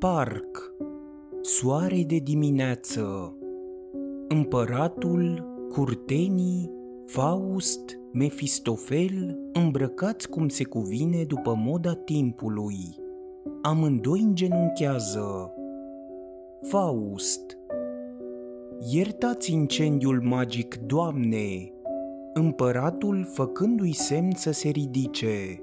Parc Soare de dimineață Împăratul, curtenii, Faust, Mefistofel, îmbrăcați cum se cuvine după moda timpului. Amândoi îngenunchează. Faust Iertați incendiul magic, Doamne! Împăratul făcându-i semn să se ridice.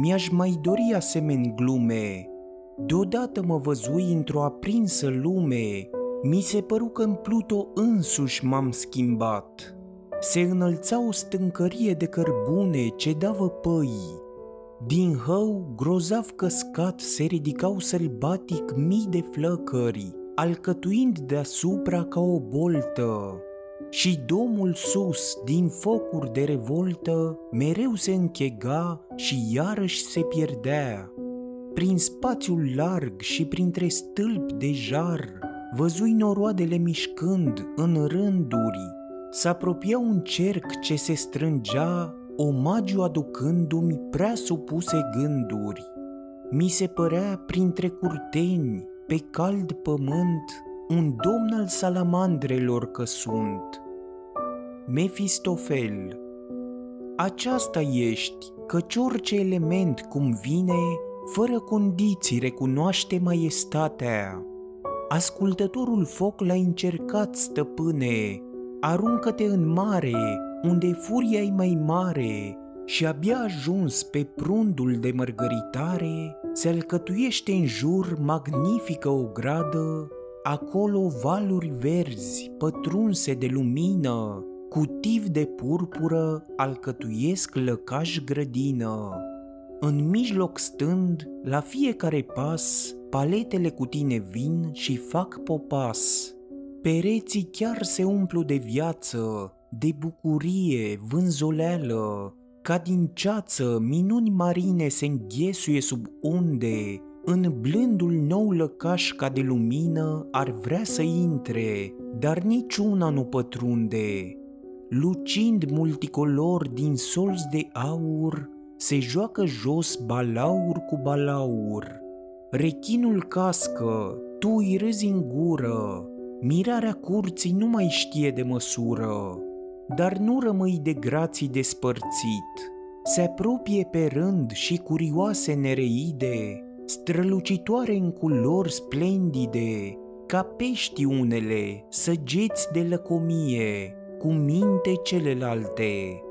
Mi-aș mai dori asemeni glume. Deodată mă văzui într-o aprinsă lume. Mi se păru că în Pluto însuși m-am schimbat. Se înălța o stâncărie de cărbune ce da văpăi. Din hău, grozav căscat, se ridicau sălbatic mii de flăcări, alcătuind deasupra ca o boltă. Și domul sus, din focuri de revoltă, mereu se închega și iarăși se pierdea. Prin spațiul larg și printre stâlpi de jar, văzui noroadele mișcând în rânduri. S-apropia un cerc ce se strângea, omagiu aducându-mi prea supuse gânduri. Mi se părea printre curteni, pe cald pământ, un domn al salamandrelor că sunt. Mefistofel Aceasta ești, căci orice element cum vine, fără condiții recunoaște maestatea. Ascultătorul foc l-a încercat, stăpâne, aruncă-te în mare, unde furia e mai mare, și abia ajuns pe prundul de mărgăritare, se alcătuiește în jur magnifică o gradă, acolo valuri verzi, pătrunse de lumină, cutiv de purpură alcătuiesc lăcaș grădină. În mijloc stând, la fiecare pas, paletele cu tine vin și fac popas. Pereții chiar se umplu de viață, de bucurie, vânzoleală, ca din ceață minuni marine se înghesuie sub unde, în blândul nou lăcaș ca de lumină ar vrea să intre, dar niciuna nu pătrunde. Lucind multicolor din solți de aur, se joacă jos balaur cu balaur. Rechinul cască, tu îi râzi în gură, mirarea curții nu mai știe de măsură, dar nu rămâi de grații despărțit. Se apropie pe rând și curioase nereide, strălucitoare în culori splendide, ca pești unele, săgeți de lăcomie, cu minte celelalte.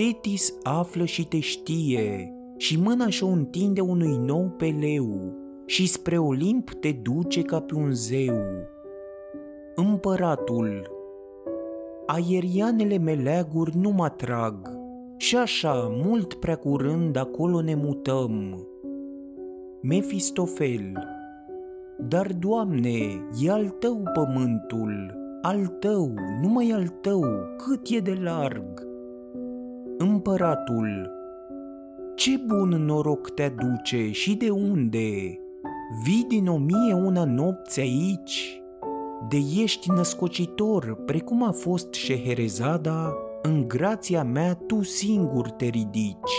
Tetis află și te știe și mâna și-o întinde unui nou peleu și spre Olimp te duce ca pe un zeu. Împăratul Aerianele meleaguri nu mă atrag și așa, mult prea curând, acolo ne mutăm. Mefistofel Dar, Doamne, e al Tău pământul, al Tău, numai al Tău, cât e de larg. Împăratul Ce bun noroc te aduce și de unde? Vii din o mie una nopți aici? De ești născocitor, precum a fost Șeherezada, în grația mea tu singur te ridici.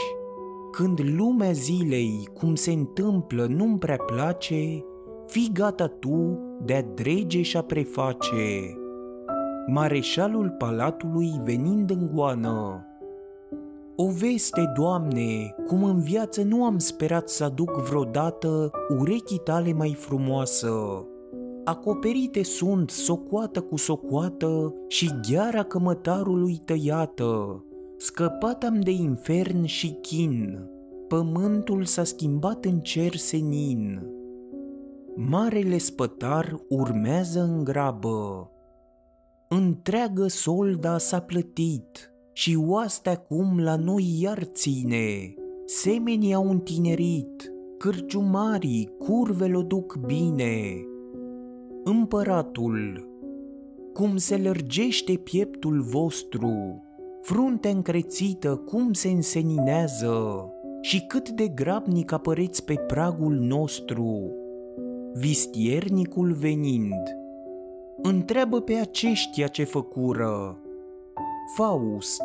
Când lumea zilei, cum se întâmplă, nu-mi prea place, fii gata tu de-a drege și a preface. Mareșalul palatului venind în goană, o veste, Doamne, cum în viață nu am sperat să aduc vreodată urechii tale mai frumoasă. Acoperite sunt socoată cu socoată și gheara cămătarului tăiată. Scăpat am de infern și chin, pământul s-a schimbat în cer senin. Marele spătar urmează în grabă. Întreagă solda s-a plătit, și oastea acum la noi iar ține. Semenii au întinerit, cârciumarii curvele o duc bine. Împăratul, cum se lărgește pieptul vostru, fruntea încrețită cum se înseninează și cât de grabnic apăreți pe pragul nostru. Vistiernicul venind, întreabă pe aceștia ce făcură, Faust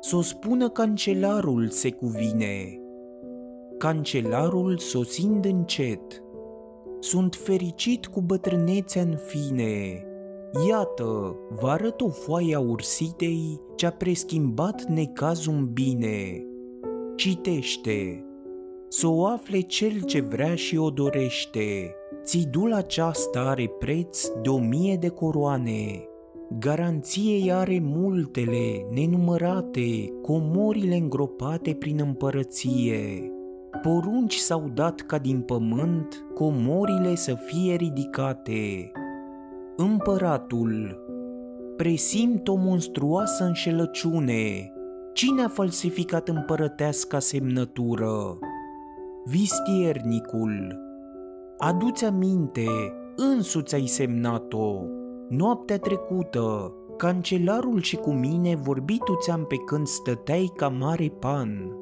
S-o spună cancelarul se cuvine. Cancelarul sosind încet, sunt fericit cu bătrânețea în fine. Iată, vă arăt o foaie a ursitei ce-a preschimbat necazul în bine. Citește, să o afle cel ce vrea și o dorește. Țidul aceasta are preț de o mie de coroane. Garanție are multele, nenumărate, comorile îngropate prin împărăție. Porunci s-au dat ca din pământ, comorile să fie ridicate. Împăratul Presimt o monstruoasă înșelăciune. Cine a falsificat împărăteasca semnătură? Vistiernicul Adu-ți aminte, însuți ai semnat-o. Noaptea trecută, cancelarul și cu mine vorbituțeam pe când stăteai ca mare pan.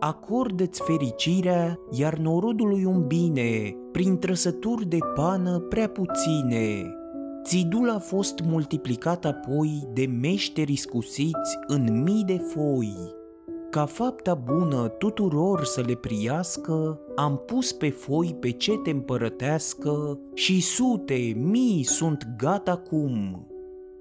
Acordă-ți fericirea, iar norodului un bine, prin trăsături de pană prea puține. Țidul a fost multiplicat apoi de meșteri scusiți în mii de foi. Ca fapta bună tuturor să le priască, am pus pe foi pe te împărătească și sute, mii sunt gata acum.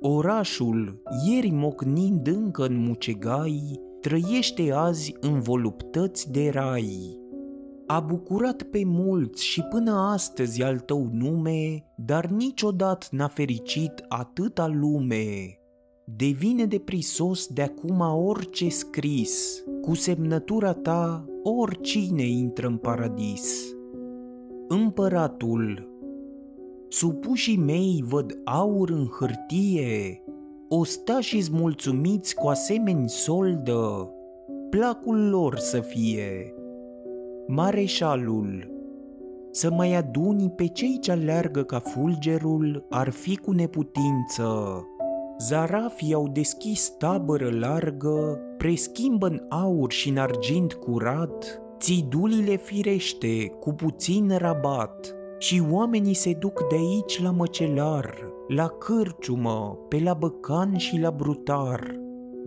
Orașul, ieri mocnind încă în mucegai, trăiește azi în voluptăți de rai. A bucurat pe mulți și până astăzi al tău nume, dar niciodată n-a fericit atâta lume. Devine de prisos de acum orice scris, cu semnătura ta oricine intră în paradis. Împăratul Supușii mei văd aur în hârtie, ostașii mulțumiți cu asemeni soldă, placul lor să fie. Mareșalul Să mai aduni pe cei ce aleargă ca fulgerul ar fi cu neputință. Zarafii au deschis tabără largă, preschimbă în aur și în argint curat, țidulile firește cu puțin rabat și oamenii se duc de aici la măcelar, la cârciumă, pe la băcan și la brutar.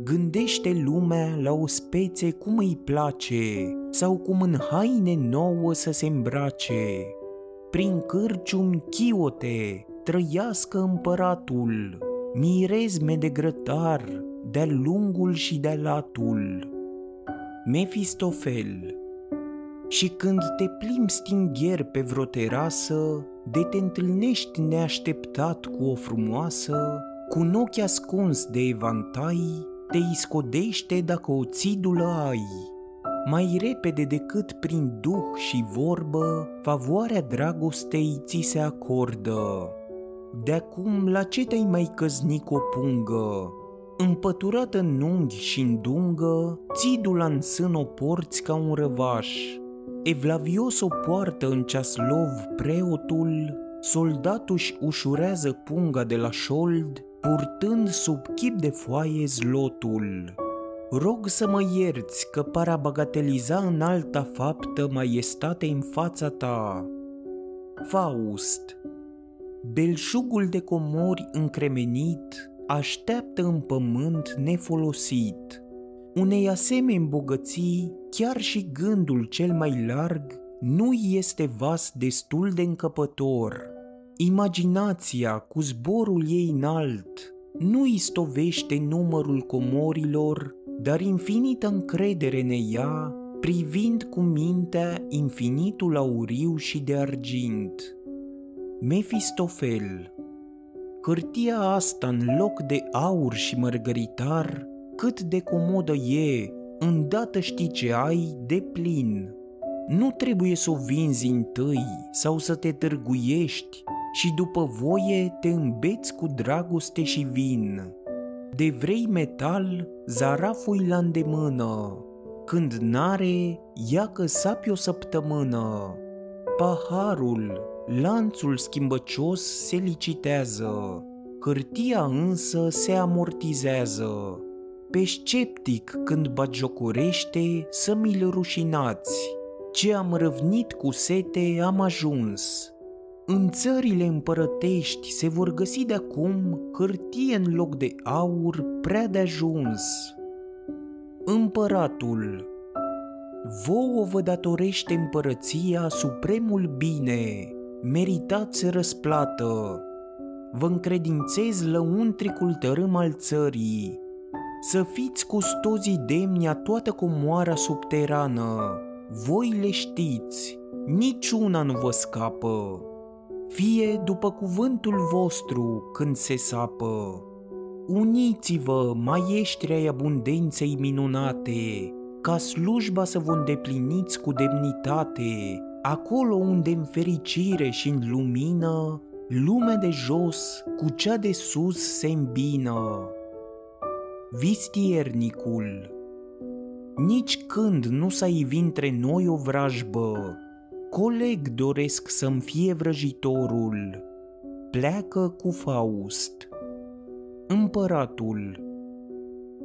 Gândește lumea la o spețe cum îi place sau cum în haine nouă să se îmbrace. Prin cârcium chiote, trăiască împăratul, mirezme de grătar, de lungul și de latul. Mefistofel Și când te plimbi stingher pe vreo terasă, de te întâlnești neașteptat cu o frumoasă, cu un ochi ascuns de evantai, te iscodește dacă o țidulă ai. Mai repede decât prin duh și vorbă, favoarea dragostei ți se acordă. De acum la ce te-ai mai căznic o pungă? Împăturată în unghi și în dungă, țidula în sân o porți ca un răvaș. Evlavios o poartă în ceaslov preotul, soldatul-și ușurează punga de la șold, purtând sub chip de foaie zlotul. Rog să mă ierți că para bagateliza în alta faptă maiestate în fața ta. Faust Belșugul de comori încremenit așteaptă în pământ nefolosit. Unei asemeni bogății, chiar și gândul cel mai larg nu este vas destul de încăpător. Imaginația cu zborul ei înalt nu istovește numărul comorilor, dar infinită încredere ne ia, privind cu mintea infinitul auriu și de argint. Mefistofel Hârtia asta în loc de aur și mărgăritar, cât de comodă e, îndată știi ce ai de plin. Nu trebuie să o vinzi întâi sau să te târguiești și după voie te îmbeți cu dragoste și vin. De vrei metal, zarafui la îndemână, când n-are, ia că sapi o săptămână. Paharul, lanțul schimbăcios se licitează, hârtia însă se amortizează. Pe sceptic când bagiocorește să mi-l rușinați, ce am răvnit cu sete am ajuns. În țările împărătești se vor găsi de acum hârtie în loc de aur prea de ajuns. Împăratul Vouă vă datorește împărăția supremul bine, meritați răsplată. Vă încredințez lăuntricul tărâm al țării. Să fiți custozii demni a toată comoara subterană. Voi le știți, niciuna nu vă scapă. Fie după cuvântul vostru când se sapă. Uniți-vă, maieștri ai abundenței minunate, ca slujba să vă îndepliniți cu demnitate, acolo unde în fericire și în lumină, lumea de jos cu cea de sus se îmbină. Vistiernicul Nici când nu s-a ivit între noi o vrajbă, coleg doresc să-mi fie vrăjitorul, pleacă cu Faust. Împăratul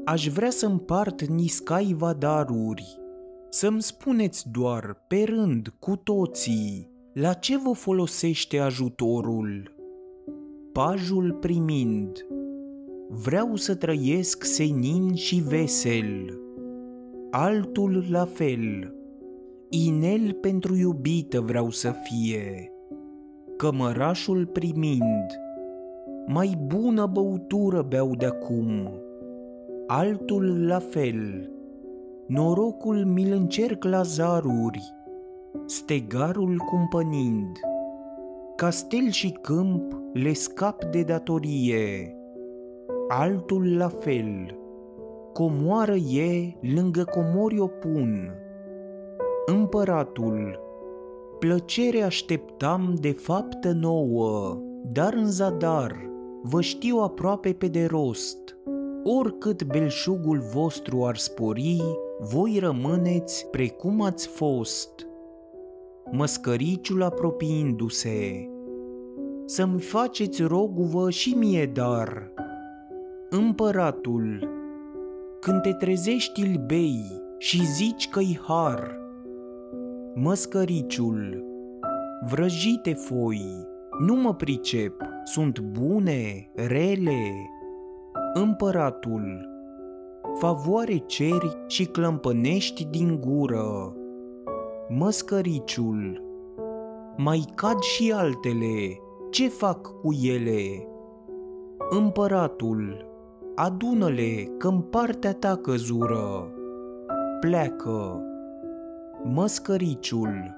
Aș vrea să împart niscaiva daruri, să-mi spuneți doar, pe rând, cu toții, la ce vă folosește ajutorul? Pajul primind Vreau să trăiesc senin și vesel. Altul la fel. Inel pentru iubită vreau să fie. Cămărașul primind Mai bună băutură beau de acum. Altul la fel. Norocul mi-l încerc la zaruri, stegarul cumpănind. Castel și câmp le scap de datorie, altul la fel. Comoară e, lângă comori o pun. Împăratul, plăcere așteptam de faptă nouă, dar în zadar, vă știu aproape pe de rost. Oricât belșugul vostru ar spori, voi rămâneți precum ați fost. Măscăriciul apropiindu-se, să-mi faceți roguvă și mie dar. Împăratul, când te trezești îl bei și zici că-i har. Măscăriciul, vrăjite foi, nu mă pricep, sunt bune, rele. Împăratul, favoare ceri și clămpănești din gură. Măscăriciul, mai cad și altele, ce fac cu ele? Împăratul, adună-le că în partea ta căzură. Pleacă. Măscăriciul,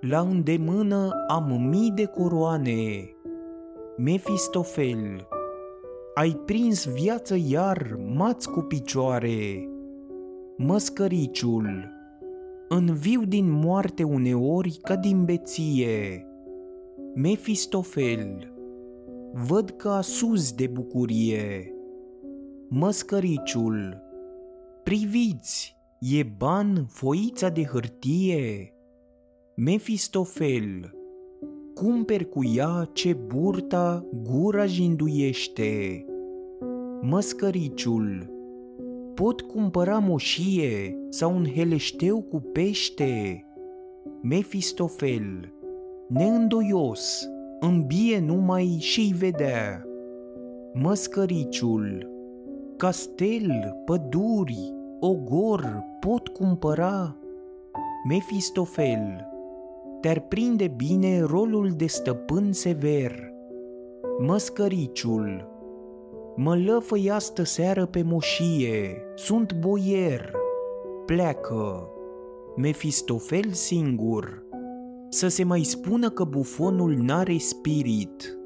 la îndemână am mii de coroane. Mefistofel, ai prins viață iar, mați cu picioare. Măscăriciul, înviu din moarte uneori ca din beție. Mefistofel, văd că asuzi de bucurie. Măscăriciul, priviți, e ban foița de hârtie. Mefistofel, cumperi cu ea ce burta gura jinduiește. Măscăriciul, pot cumpăra moșie sau un heleșteu cu pește. Mefistofel, neîndoios, îmbie numai și-i vedea. Măscăriciul, castel, păduri, ogor pot cumpăra. Mefistofel, te-ar prinde bine rolul de stăpân sever. Măscăriciul, mă lăfăi astă seară pe moșie, sunt boier, pleacă. Mefistofel singur, să se mai spună că bufonul n-are spirit.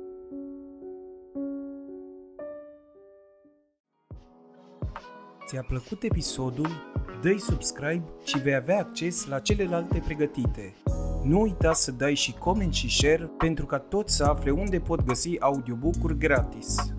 Ți-a plăcut episodul? Dă-i subscribe și vei avea acces la celelalte pregătite. Nu uita să dai și coment și share pentru ca toți să afle unde pot găsi audiobook-uri gratis.